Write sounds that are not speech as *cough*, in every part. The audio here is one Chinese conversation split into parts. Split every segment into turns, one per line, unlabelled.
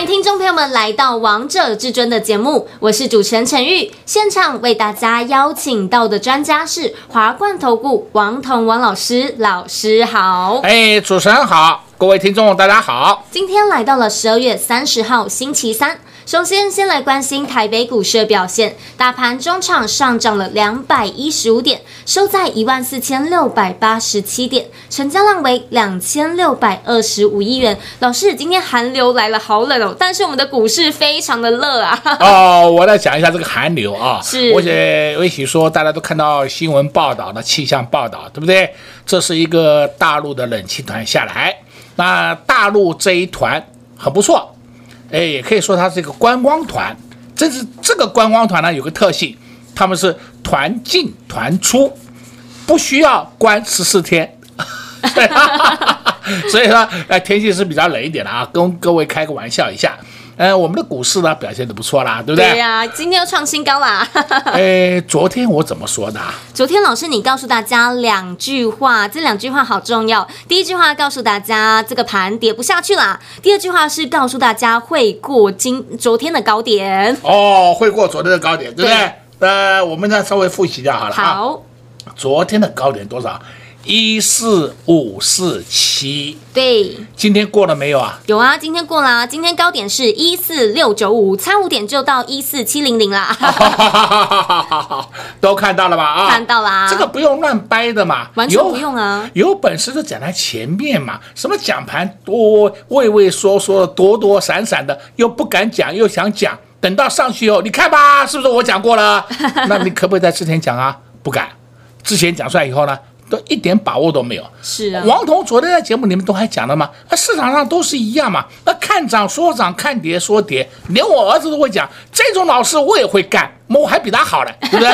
欢迎听众朋友们来到《王者至尊》的节目，我是主持人陈玉。现场为大家邀请到的专家是华冠投顾王彤王老师，老师好。
哎，主持人好，各位听众大家好。
今天来到了十二月三十号星期三。首先，先来关心台北股市的表现。大盘中场上涨了两百一十五点，收在一万四千六百八十七点，成交量为两千六百二十五亿元。老师，今天寒流来了，好冷哦！但是我们的股市非常的热啊。
哦，*laughs* 我来讲一下这个寒流啊。
是，
我也也许说大家都看到新闻报道的气象报道，对不对？这是一个大陆的冷气团下来，那大陆这一团很不错。哎，也可以说它是一个观光团。这是这个观光团呢，有个特性，他们是团进团出，不需要关十四天。*laughs* 所以说，呃，天气是比较冷一点的啊，跟各位开个玩笑一下。呃，我们的股市呢表现的不错啦，对不对？
对呀、啊，今天又创新高啦。*laughs*
哎，昨天我怎么说的？
昨天老师你告诉大家两句话，这两句话好重要。第一句话告诉大家这个盘跌不下去啦。第二句话是告诉大家会过今昨天的高点。
哦，会过昨天的高点，对不对？对呃，我们再稍微复习一下好了。
好，
昨天的高点多少？一四五四七，
对，
今天过了没有啊？
有啊，今天过啦啊。今天高点是一四六九五，差五点就到一四七零零啦。*laughs*
都看到了吧？啊，
看到啦。
这个不用乱掰的嘛，
完全不用啊。
有，有本事就讲在前面嘛。什么讲盘多畏畏缩缩的，躲躲闪闪的，又不敢讲，又想讲。等到上去以后，你看吧，是不是我讲过了？*laughs* 那你可不可以在之前讲啊？不敢。之前讲出来以后呢？都一点把握都没有。是啊，王彤昨天在节目里面都还讲了嘛？那市场上都是一样嘛。那看涨说涨，看跌说跌，连我儿子都会讲，这种老师我也会干，我还比他好嘞，*laughs* 对不对？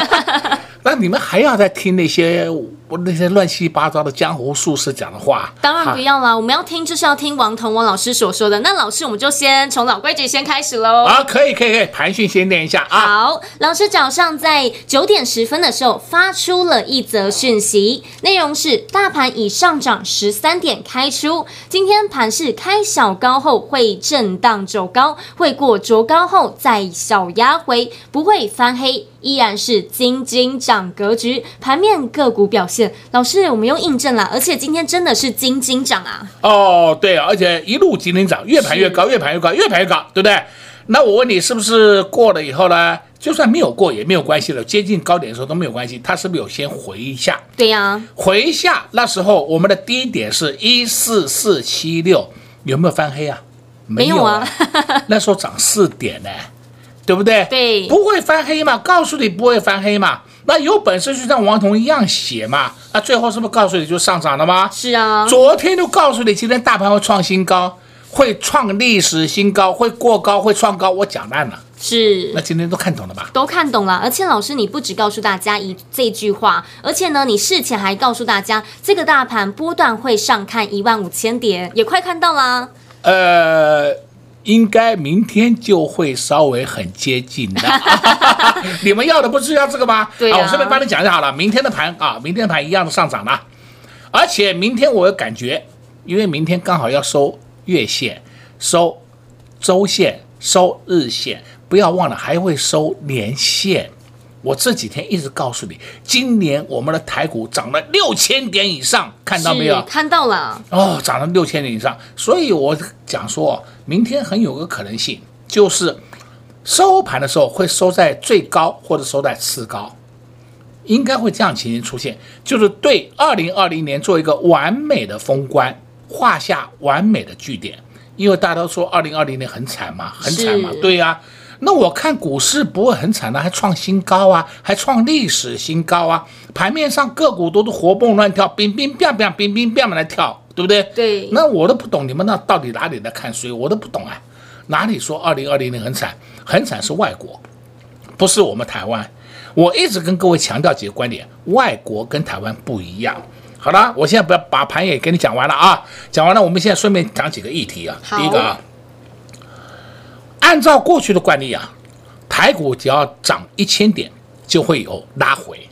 那你们还要再听那些我那些乱七八糟的江湖术士讲的话？
当然不要啦，我们要听就是要听王彤王老师所说的。那老师，我们就先从老规矩先开始喽。
啊，可以可以可以，盘讯先念一下啊。
好，老师早上在九点十分的时候发出了一则讯息，内容是大盘已上涨十三点开出，今天盘是开小高后会震荡走高，会过卓高后再小压回，不会翻黑。依然是金金涨格局，盘面个股表现，老师我们又印证了，而且今天真的是金金涨啊！
哦，对，而且一路金金涨，越盘越高，越盘越高，越盘越高，对不对？那我问你，是不是过了以后呢？就算没有过也没有关系了，接近高点的时候都没有关系，它是不是有先回一下？
对呀、啊，
回下那时候我们的低点是一四四七六，有没有翻黑啊？
没有啊，
那时候涨四点呢。对不对？
对，
不会翻黑嘛？告诉你不会翻黑嘛？那有本事就像王彤一样写嘛？那最后是不是告诉你就上涨了吗？
是啊，
昨天就告诉你，今天大盘会创新高，会创历史新高，会过高，会创高。我讲烂了，
是。
那今天都看懂了吧？
都看懂了。而且老师，你不只告诉大家一这句话，而且呢，你事前还告诉大家，这个大盘波段会上看一万五千点，也快看到啦。
呃。应该明天就会稍微很接近的，*laughs* 你们要的不是要这个吗？
对啊，
我顺便帮你讲一下好了，明天的盘啊，明天的盘一样的上涨了，而且明天我有感觉，因为明天刚好要收月线、收周线、收日线，不要忘了还会收年线。我这几天一直告诉你，今年我们的台股涨了六千点以上，看到没有？
看到了。
哦，涨了六千点以上，所以我讲说，明天很有个可能性，就是收盘的时候会收在最高或者收在次高，应该会这样情形出现，就是对二零二零年做一个完美的封关，画下完美的句点。因为大家都说二零二零年很惨嘛，很惨嘛，对呀、啊。那我看股市不会很惨的，还创新高啊，还创历史新高啊！盘面上个股都是活蹦乱跳，冰冰变变，冰冰变变来跳，对不对？
对。
那我都不懂你们那到底哪里在看衰，我都不懂啊！哪里说二零二零年很惨？很惨是外国，不是我们台湾。我一直跟各位强调几个观点：外国跟台湾不一样。好了，我现在不要把盘也给你讲完了啊，讲完了，我们现在顺便讲几个议题啊。第一个啊，按照过去的惯例啊，台股只要涨一千点，就会有拉回，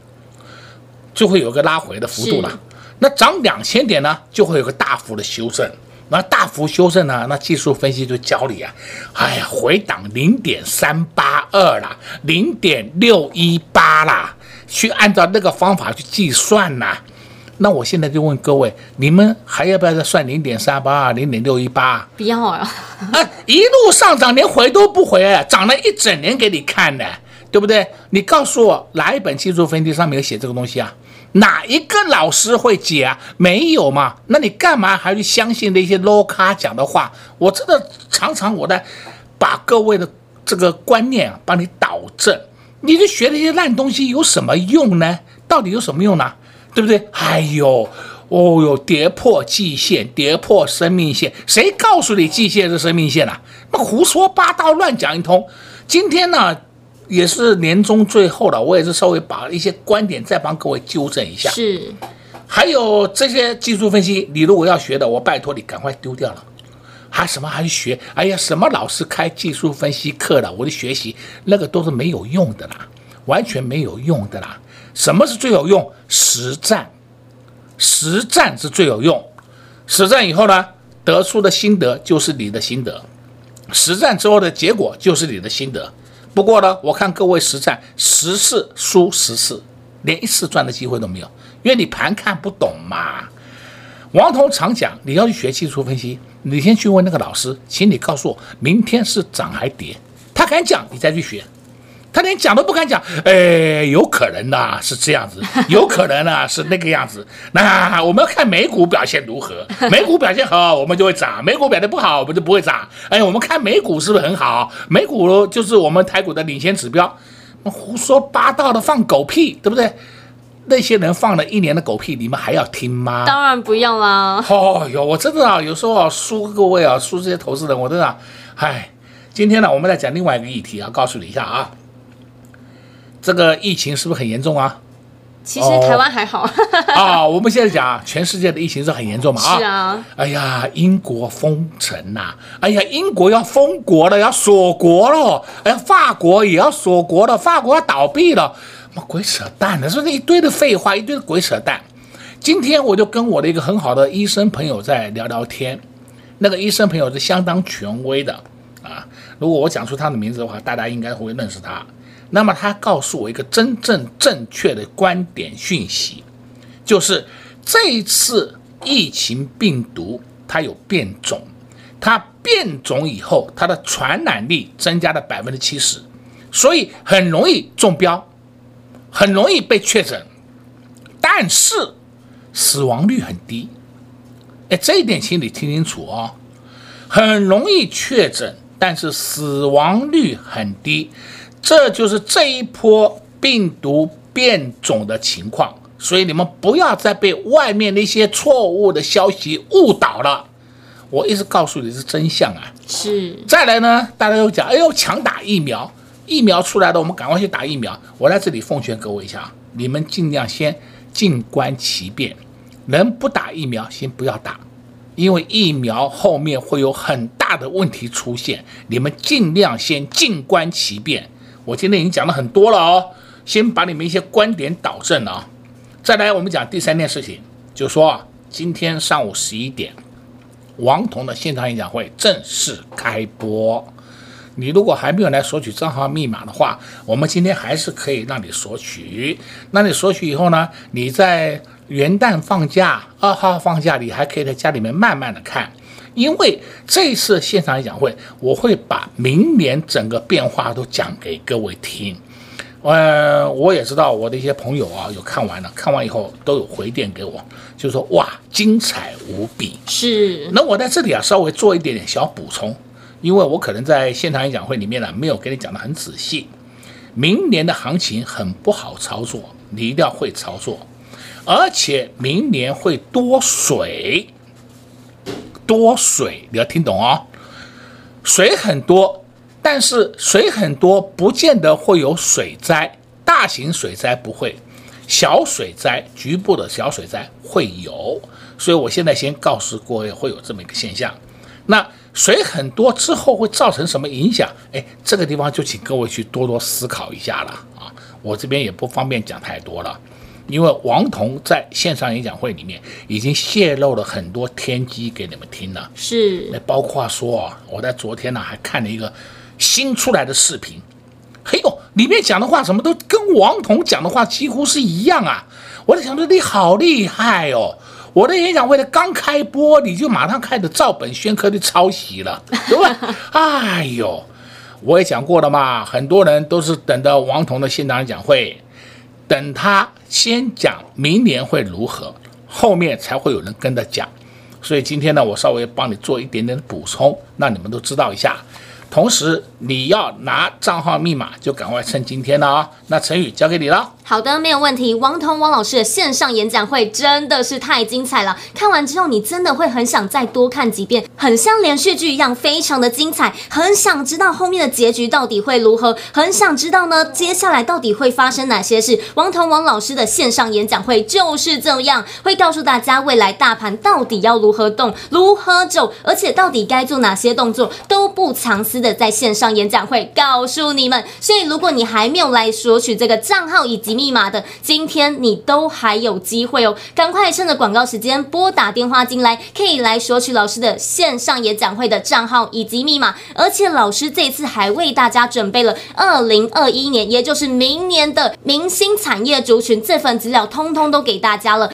就会有个拉回的幅度了。那涨两千点呢，就会有个大幅的修正。那大幅修正呢，那技术分析就教你啊，哎呀，回档零点三八二啦，零点六一八啦，去按照那个方法去计算呐。那我现在就问各位，你们还要不要再算零点三八二、零点六一八？
不要啊！
啊，一路上涨，连回都不回，涨了一整年给你看的，对不对？你告诉我，哪一本技术分析上面有写这个东西啊？哪一个老师会解啊？没有嘛？那你干嘛还去相信那些 low 咖讲的话？我真的常常我在把各位的这个观念啊，帮你导正。你就学那些烂东西有什么用呢？到底有什么用呢？对不对？哎呦，哦哟，跌破季线，跌破生命线，谁告诉你季线是生命线啊？那胡说八道，乱讲一通。今天呢，也是年终最后了，我也是稍微把一些观点再帮各位纠正一下。
是，
还有这些技术分析，你如果要学的，我拜托你赶快丢掉了。还什么还学？哎呀，什么老师开技术分析课了？我的学习那个都是没有用的啦，完全没有用的啦。什么是最有用？实战，实战是最有用。实战以后呢，得出的心得就是你的心得，实战之后的结果就是你的心得。不过呢，我看各位实战十次输十次，连一次赚的机会都没有，因为你盘看不懂嘛。王彤常讲，你要去学技术分析，你先去问那个老师，请你告诉我，明天是涨还跌？他敢讲，你再去学。他连讲都不敢讲，哎，有可能呐、啊，是这样子，*laughs* 有可能啊，是那个样子。那我们要看美股表现如何，*laughs* 美股表现好，我们就会涨；美股表现不好，我们就不会涨。哎，我们看美股是不是很好？美股就是我们台股的领先指标。胡说八道的放狗屁，对不对？那些人放了一年的狗屁，你们还要听吗？
当然不要啦。
哦哟，我真的啊，有时候啊，输各位啊，输这些投资人，我真的、啊，唉，今天呢，我们来讲另外一个议题啊，告诉你一下啊。这个疫情是不是很严重啊？
其实台湾还好啊。
我们现在讲全世界的疫情是很严重嘛？啊，
是啊。
哎呀，英国封城呐、啊！哎呀，英国要封国了，要锁国了。哎呀，法国也要锁国了，法国要倒闭了。什么鬼扯淡的，说这一堆的废话，一堆的鬼扯淡。今天我就跟我的一个很好的医生朋友在聊聊天，那个医生朋友是相当权威的啊。如果我讲出他的名字的话，大家应该会认识他。那么他告诉我一个真正正确的观点讯息，就是这一次疫情病毒它有变种，它变种以后它的传染力增加了百分之七十，所以很容易中标，很容易被确诊，但是死亡率很低。哎，这一点请你听清楚哦，很容易确诊，但是死亡率很低。这就是这一波病毒变种的情况，所以你们不要再被外面那些错误的消息误导了。我一直告诉你是真相啊。
是。
再来呢，大家都讲，哎呦，强打疫苗，疫苗出来了，我们赶快去打疫苗。我在这里奉劝各位一下，你们尽量先静观其变，能不打疫苗先不要打，因为疫苗后面会有很大的问题出现。你们尽量先静观其变。我今天已经讲了很多了哦，先把你们一些观点导正了啊。再来，我们讲第三件事情，就是说啊，今天上午十一点，王彤的现场演讲会正式开播。你如果还没有来索取账号密码的话，我们今天还是可以让你索取。那你索取以后呢，你在元旦放假、二号放假，你还可以在家里面慢慢的看。因为这次现场演讲会，我会把明年整个变化都讲给各位听。呃，我也知道我的一些朋友啊，有看完了，看完以后都有回电给我，就说哇，精彩无比。
是。那
我在这里啊，稍微做一点点小补充，因为我可能在现场演讲会里面呢，没有给你讲的很仔细。明年的行情很不好操作，你一定要会操作，而且明年会多水。多水，你要听懂哦。水很多，但是水很多不见得会有水灾，大型水灾不会，小水灾局部的小水灾会有。所以我现在先告诉各位，会有这么一个现象。那水很多之后会造成什么影响？哎，这个地方就请各位去多多思考一下了啊！我这边也不方便讲太多了，因为王彤在线上演讲会里面已经泄露了很多天机给你们听了。
是，
那包括说，我在昨天呢还看了一个新出来的视频，嘿呦，里面讲的话什么都跟王彤讲的话几乎是一样啊！我在想说，你好厉害哦！我的演讲会的刚开播，你就马上开始照本宣科的抄袭了，对吧？*laughs* 哎呦，我也讲过了嘛，很多人都是等到王彤的现场演讲会，等他先讲明年会如何，后面才会有人跟着讲。所以今天呢，我稍微帮你做一点点补充，让你们都知道一下。同时，你要拿账号密码，就赶快趁今天了啊、那成语交给你了。
好的，没有问题。王彤王老师的线上演讲会真的是太精彩了，看完之后你真的会很想再多看几遍，很像连续剧一样，非常的精彩，很想知道后面的结局到底会如何，很想知道呢，接下来到底会发生哪些事。王彤王老师的线上演讲会就是这样，会告诉大家未来大盘到底要如何动，如何走，而且到底该做哪些动作，都不藏私。的在线上演讲会告诉你们，所以如果你还没有来索取这个账号以及密码的，今天你都还有机会哦！赶快趁着广告时间拨打电话进来，可以来索取老师的线上演讲会的账号以及密码。而且老师这次还为大家准备了二零二一年，也就是明年的明星产业族群这份资料，通通都给大家了。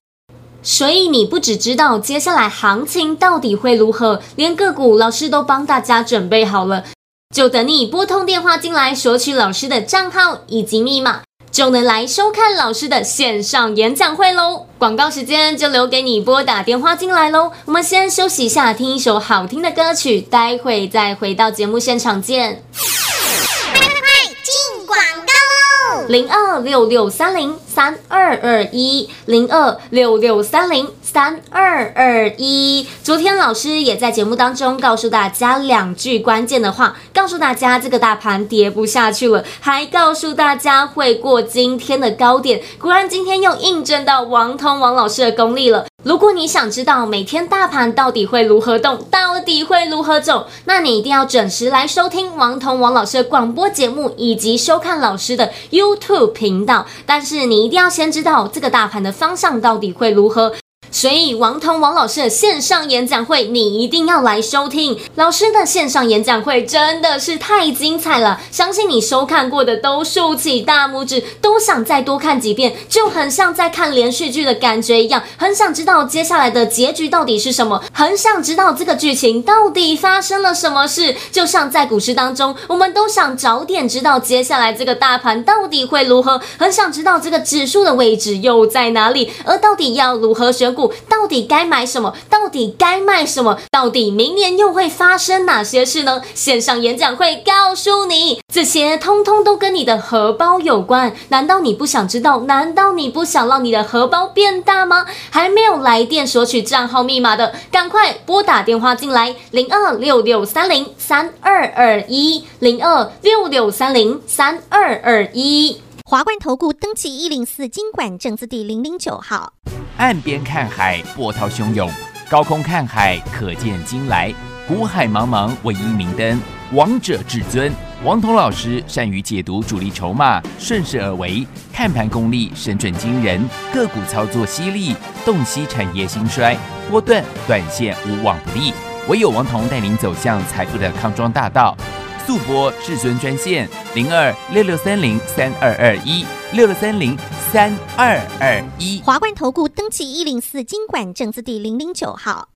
所以你不只知道接下来行情到底会如何，连个股老师都帮大家准备好了。就等你拨通电话进来，索取老师的账号以及密码，就能来收看老师的线上演讲会喽。广告时间就留给你拨打电话进来喽。我们先休息一下，听一首好听的歌曲，待会再回到节目现场见。*laughs* 零二六六三零三二二一，零二六六三零三二二一。昨天老师也在节目当中告诉大家两句关键的话，告诉大家这个大盘跌不下去了，还告诉大家会过今天的高点。果然今天又印证到王通王老师的功力了。如果你想知道每天大盘到底会如何动，到底会如何走，那你一定要准时来收听王彤王老师的广播节目，以及收看老师的 YouTube 频道。但是你一定要先知道这个大盘的方向到底会如何。所以，王彤王老师的线上演讲会，你一定要来收听。老师的线上演讲会真的是太精彩了，相信你收看过的都竖起大拇指，都想再多看几遍，就很像在看连续剧的感觉一样，很想知道接下来的结局到底是什么，很想知道这个剧情到底发生了什么事。就像在股市当中，我们都想早点知道接下来这个大盘到底会如何，很想知道这个指数的位置又在哪里，而到底要如何选股。到底该买什么？到底该卖什么？到底明年又会发生哪些事呢？线上演讲会告诉你，这些通通都跟你的荷包有关。难道你不想知道？难道你不想让你的荷包变大吗？还没有来电索取账号密码的，赶快拨打电话进来，零二六六三零三二二一，零二六六三零三二二一。
华冠投顾登记一零四金管证字第零零九号。
岸边看海，波涛汹涌；高空看海，可见金来。股海茫茫，唯一明灯，王者至尊。王彤老师善于解读主力筹码，顺势而为，看盘功力神准惊人，个股操作犀利，洞悉产业兴衰，波段短线无往不利。唯有王彤带领走向财富的康庄大道。速播至尊专线零二六六三零三二二一六六三零三二二一。
华冠投顾登记一零四经管证字第零零九
号。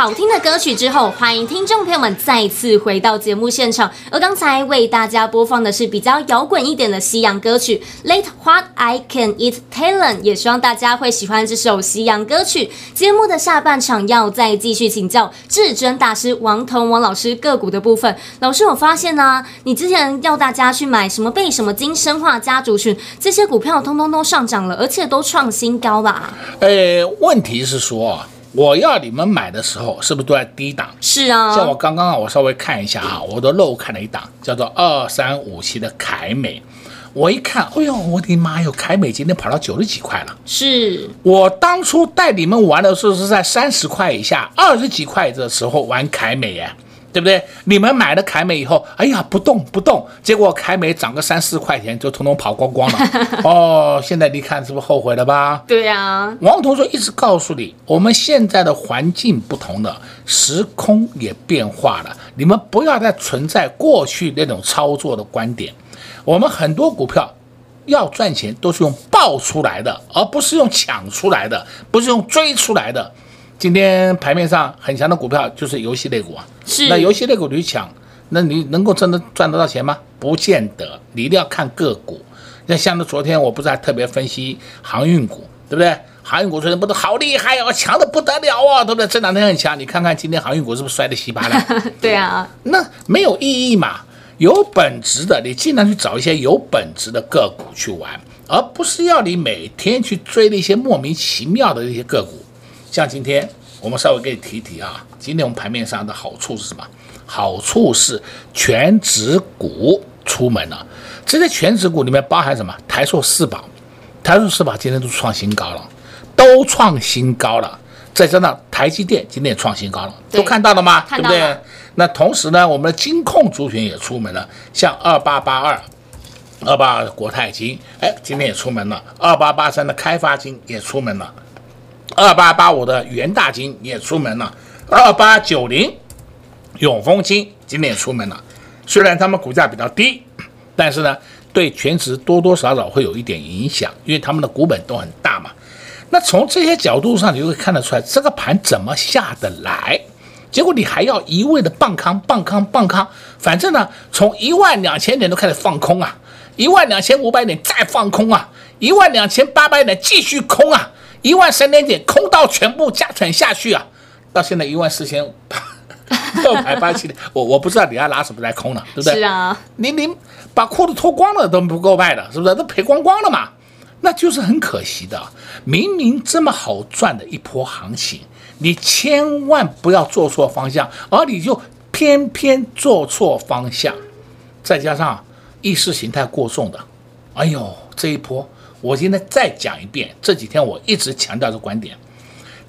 好听的歌曲之后，欢迎听众朋友们再次回到节目现场。而刚才为大家播放的是比较摇滚一点的西洋歌曲《Late What I Can Eat Talent》，也希望大家会喜欢这首西洋歌曲。节目的下半场要再继续请教至尊大师王彤王老师个股的部分。老师，我发现呢、你之前要大家去买什么贝什么金、生化家族群这些股票，通通都上涨了，而且都创新高啦。
呃，问题是说啊，我要你们买的时候，是不是都在低档？
是啊，
像我刚刚啊，我稍微看一下啊，我都漏看了一档，叫做二三五七的凯美。我一看，哎呦，我的妈哟，凯美今天跑到九十几块了。
是
我当初带你们玩的时候是在三十块以下，二十几块的时候玩凯美耶，对不对？你们买了凯美以后，哎呀，不动不动，结果凯美涨个三四块钱就统统跑光光了。*laughs* 哦，现在你看是不是后悔了吧？
对啊，
王同学一直告诉你，我们现在的环境不同了，时空也变化了，你们不要再存在过去那种操作的观点。我们很多股票要赚钱都是用爆出来的，而不是用抢出来的，不是用追出来的。今天盘面上很强的股票就是游戏类股啊，
是
那游戏类股你去抢，那你能够真的赚得到钱吗？不见得，你一定要看个股。那像那昨天我不是还特别分析航运股，对不对？航运股昨天不是好厉害哦，强的不得了哦，对不对？这两天很强，你看看今天航运股是不是摔得稀巴烂？*laughs*
对啊，
那没有意义嘛。有本质的，你尽量去找一些有本质的个股去玩，而不是要你每天去追那些莫名其妙的那些个股。像今天我们稍微给你提一提啊，今天我们盘面上的好处是什么？好处是全指股出门了。这些全指股里面包含什么？台塑四宝，台塑四宝今天都创新高了，都创新高了。再加上台积电今天也创新高了，都看到了
吗？
对不对？那同时呢，我们的金控族群也出门了，像二八八二、二八二国泰金，哎，今天也出门了；二八八三的开发金也出门了；二八八五的元大金也出门了；二八九零永丰金今天也出门了。虽然他们股价比较低，但是呢，对全值多多少少会有一点影响，因为他们的股本都很大嘛。那从这些角度上，你就会看得出来，这个盘怎么下得来？结果你还要一味的棒康棒康棒康，反正呢，从一万两千点都开始放空啊，一万两千五百点再放空啊，一万两千八百点继续空啊，一万三千点空到全部加权下去啊，到现在一万四千 *laughs* 六百八十七点，我我不知道你要拿什么来空了，对不对？
是啊，
你你把裤子脱光了都不够卖的，是不是？都赔光光了嘛？那就是很可惜的。明明这么好赚的一波行情，你千万不要做错方向，而你就偏偏做错方向，再加上意识形态过重的，哎呦，这一波我今天再讲一遍，这几天我一直强调这观点。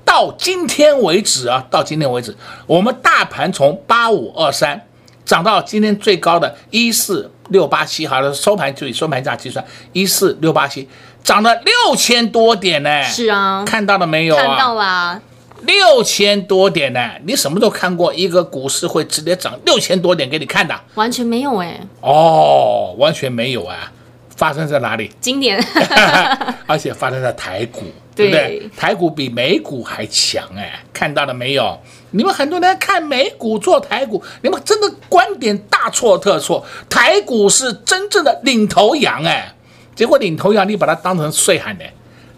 到今天为止啊，到今天为止，我们大盘从八五二三涨到今天最高的一四六八七，好了，收盘就以收盘价计算，一四六八七，涨了六千多点呢。
是啊，
看到了没有啊？
看到啦，
六千多点呢？你什么时候看过一个股市会直接涨六千多点给你看的？
完全没有哎，
哦，完全没有啊！发生在哪里？
今年 *laughs*
而且发生在台股，对不
对？
台股比美股还强哎，看到了没有？你们很多人看美股做台股，你们真的观点大错特错。台股是真正的领头羊哎，结果领头羊你把它当成睡汉呢，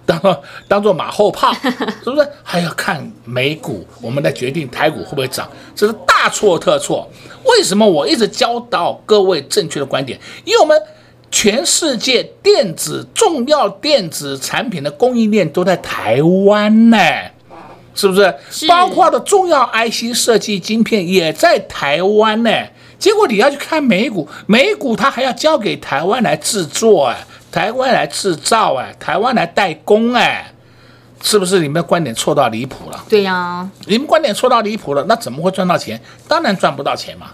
当当做马后炮，*laughs* 是不是？还要看美股，我们来决定台股会不会涨，这是大错特错。为什么我一直教导各位正确的观点？因为我们。全世界电子重要电子产品的供应链都在台湾呢，是不是？包括的重要 IC 设计晶片也在台湾呢。结果你要去看美股，美股它还要交给台湾来制作哎，台湾来制造哎，台湾来代工哎，是不是？你们的观点错到离谱了。
对呀、啊，
你们观点错到离谱了，那怎么会赚到钱？当然赚不到钱嘛。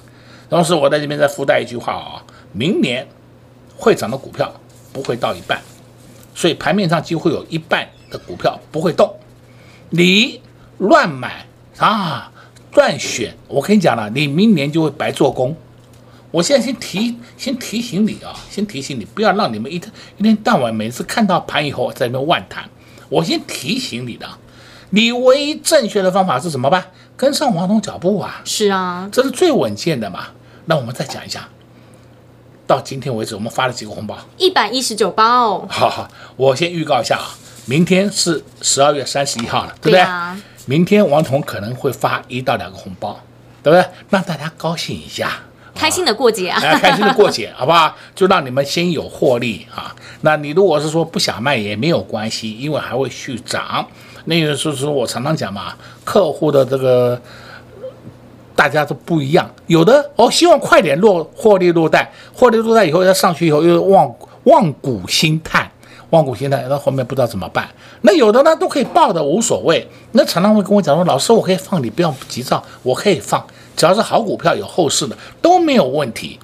同时，我在这边再附带一句话啊，明年。会涨的股票不会到一半，所以盘面上几乎有一半的股票不会动。你乱买啊，乱选，我跟你讲了，你明年就会白做工。我现在先提，先提醒你啊，先提醒你，不要让你们一天一天到晚每次看到盘以后在那边乱谈。我先提醒你的，你唯一正确的方法是什么吧？跟上王总脚步啊！
是啊，
这是最稳健的嘛。那我们再讲一下。到今天为止，我们发了几个红包？
一百一十九包。
好好，我先预告一下啊，明天是十二月三十一号了，对不对？
对啊，
明天王彤可能会发一到两个红包，对不对？让大家高兴一下，
开心的过节啊！
开心的过节，*laughs* 好不好？就让你们先有获利啊。那你如果是说不想卖也没有关系，因为还会续涨。那个就是说我常常讲嘛，客户的这个。大家都不一样，有的哦，希望快点落获利落袋，获利落袋以后要上去以后又望望股兴叹，望股兴叹，到后面不知道怎么办。那有的呢都可以报的无所谓，那常常会跟我讲说，老师我可以放，你不要急躁，我可以放，只要是好股票有后市的都没有问题。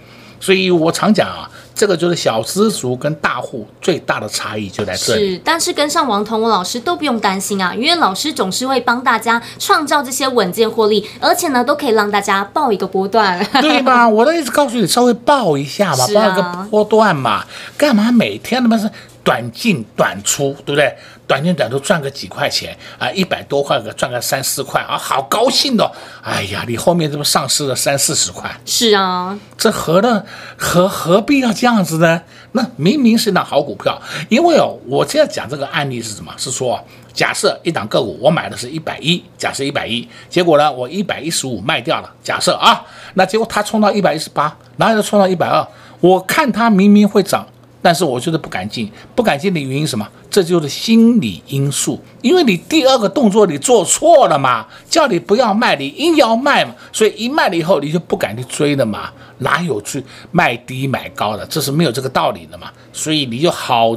所以我常讲啊。这个就是小资族跟大户最大的差异就在这里。
是，但是跟上王彤我老师都不用担心啊，因为老师总是会帮大家创造这些稳健获利，而且呢，都可以让大家报一个波段。*laughs*
对吧？我都一直告诉你，稍微报一下嘛，抱、啊、一个波段嘛，干嘛每天他妈是短进短出，对不对？短进短出赚个几块钱啊，一百多块个赚个三四块啊，好高兴哦！哎呀，你后面这不丧失了三四十块？是啊，这何乐何何必要这样子呢？那明明是一档好股票，因为哦，我现在讲这个案例是什么？是说，假设一档个股我买的是一百一，假设一百一，结果呢，我一百一十五卖掉了，假设啊，那结果它冲到一百一十八，然后又冲到一百二，我看它明明会涨。但是我觉得不敢进，不敢进的原因什么？这就是心理因素，因为你第二个动作你做错了嘛，叫你不要卖，你硬要卖嘛，所以一卖了以后你就不敢去追了嘛，哪有去卖低买高的？这是没有这个道理的嘛，所以你就好。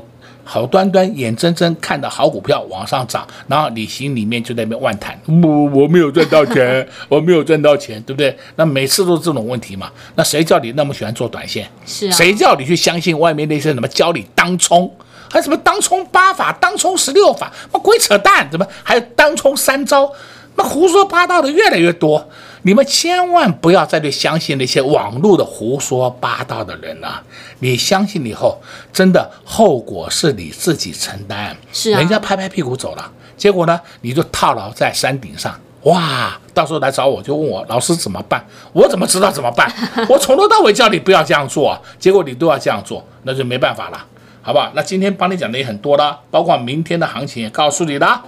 好端端眼睁睁看到好股票往上涨，然后你心里面就在那边万谈，我我没有赚到钱，*laughs* 我没有赚到钱，对不对？那每次都是这种问题嘛。那谁叫你那么喜欢做短线？
是啊。谁
叫你去相信外面那些什么教你当冲，还什么当冲八法、当冲十六法，那鬼扯淡，怎么还有当冲三招？那胡说八道的越来越多。你们千万不要再去相信那些网络的胡说八道的人了。你相信以后，真的后果是你自己承担。
是啊，
人家拍拍屁股走了，结果呢，你就套牢在山顶上。哇，到时候来找我就问我老师怎么办？我怎么知道怎么办？*laughs* 我从头到尾叫你不要这样做，结果你都要这样做，那就没办法了，好不好？那今天帮你讲的也很多了，包括明天的行情也告诉你了。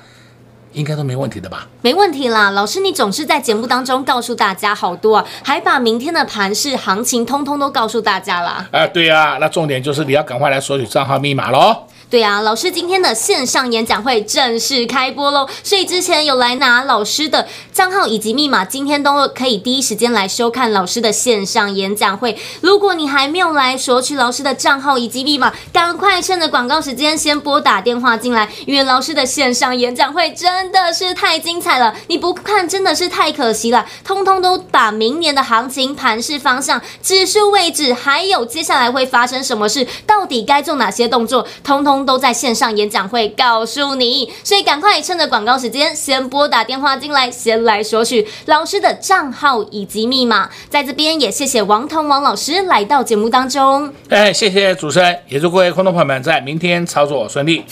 应该都没问题的吧？
没问题啦，老师，你总是在节目当中告诉大家好多啊，还把明天的盘市行情通通都告诉大家了。
啊，对呀、啊，那重点就是你要赶快来索取账号密码喽。
对啊，老师今天的线上演讲会正式开播喽，所以之前有来拿老师的账号以及密码，今天都可以第一时间来收看老师的线上演讲会。如果你还没有来索取老师的账号以及密码，赶快趁着广告时间先拨打电话进来，因为老师的线上演讲会真真的是太精彩了，你不看真的是太可惜了。通通都把明年的行情、盘势方向、指数位置，还有接下来会发生什么事，到底该做哪些动作，通通。都在线上演讲会告诉你，所以赶快趁着广告时间，先拨打电话进来，先来索取老师的账号以及密码。在这边也谢谢王彤王老师来到节目当中。
哎，谢谢主持人，也祝各位观众朋友们在明天操作顺利。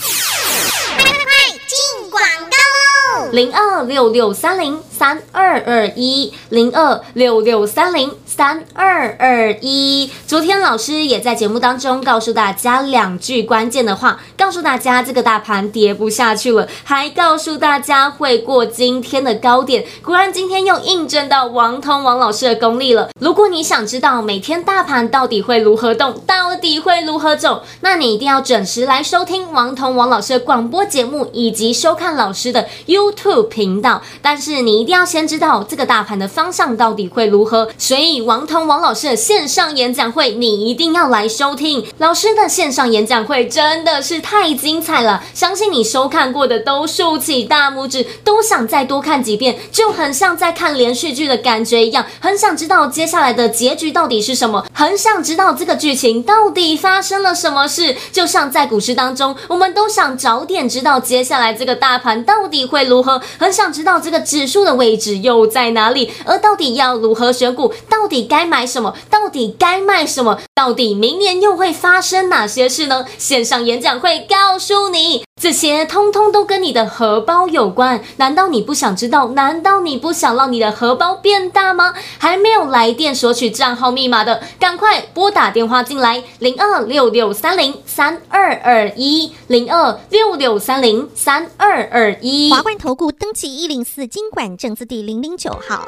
零二六六三零三二二一零二六六三零三二二一。昨天老师也在节目当中告诉大家两句关键的话，告诉大家这个大盘跌不下去了，还告诉大家会过今天的高点。果然今天又印证到王通王老师的功力了。如果你想知道每天大盘到底会如何动，到底会如何走，那你一定要准时来收听王通王老师的广播节目，以及收看老师的 YouTube to 频道。但是你一定要先知道这个大盘的方向到底会如何。所以王通王老师的线上演讲会，你一定要来收听。老师的线上演讲会真的是太精彩了，相信你收看过的都竖起大拇指，都想再多看几遍，就很像在看连续剧的感觉一样，很想知道接下来的结局到底是什么，很想知道这个剧情到底发生了什么事。就像在股市当中，我们都想早点知道接下来这个大盘到底会如何，很想知道这个指数的位置又在哪里，而到底要如何选股，到底该买什么，到底该卖什么，到底明年又会发生哪些事呢？线上演讲会告诉你。这些通通都跟你的荷包有关，难道你不想知道？难道你不想让你的荷包变大吗？还没有来电索取账号密码的，赶快拨打电话进来，零二六六三零三二二一，零二六六三零三二二一。
华冠投顾登记一零四经管证字第零零九号。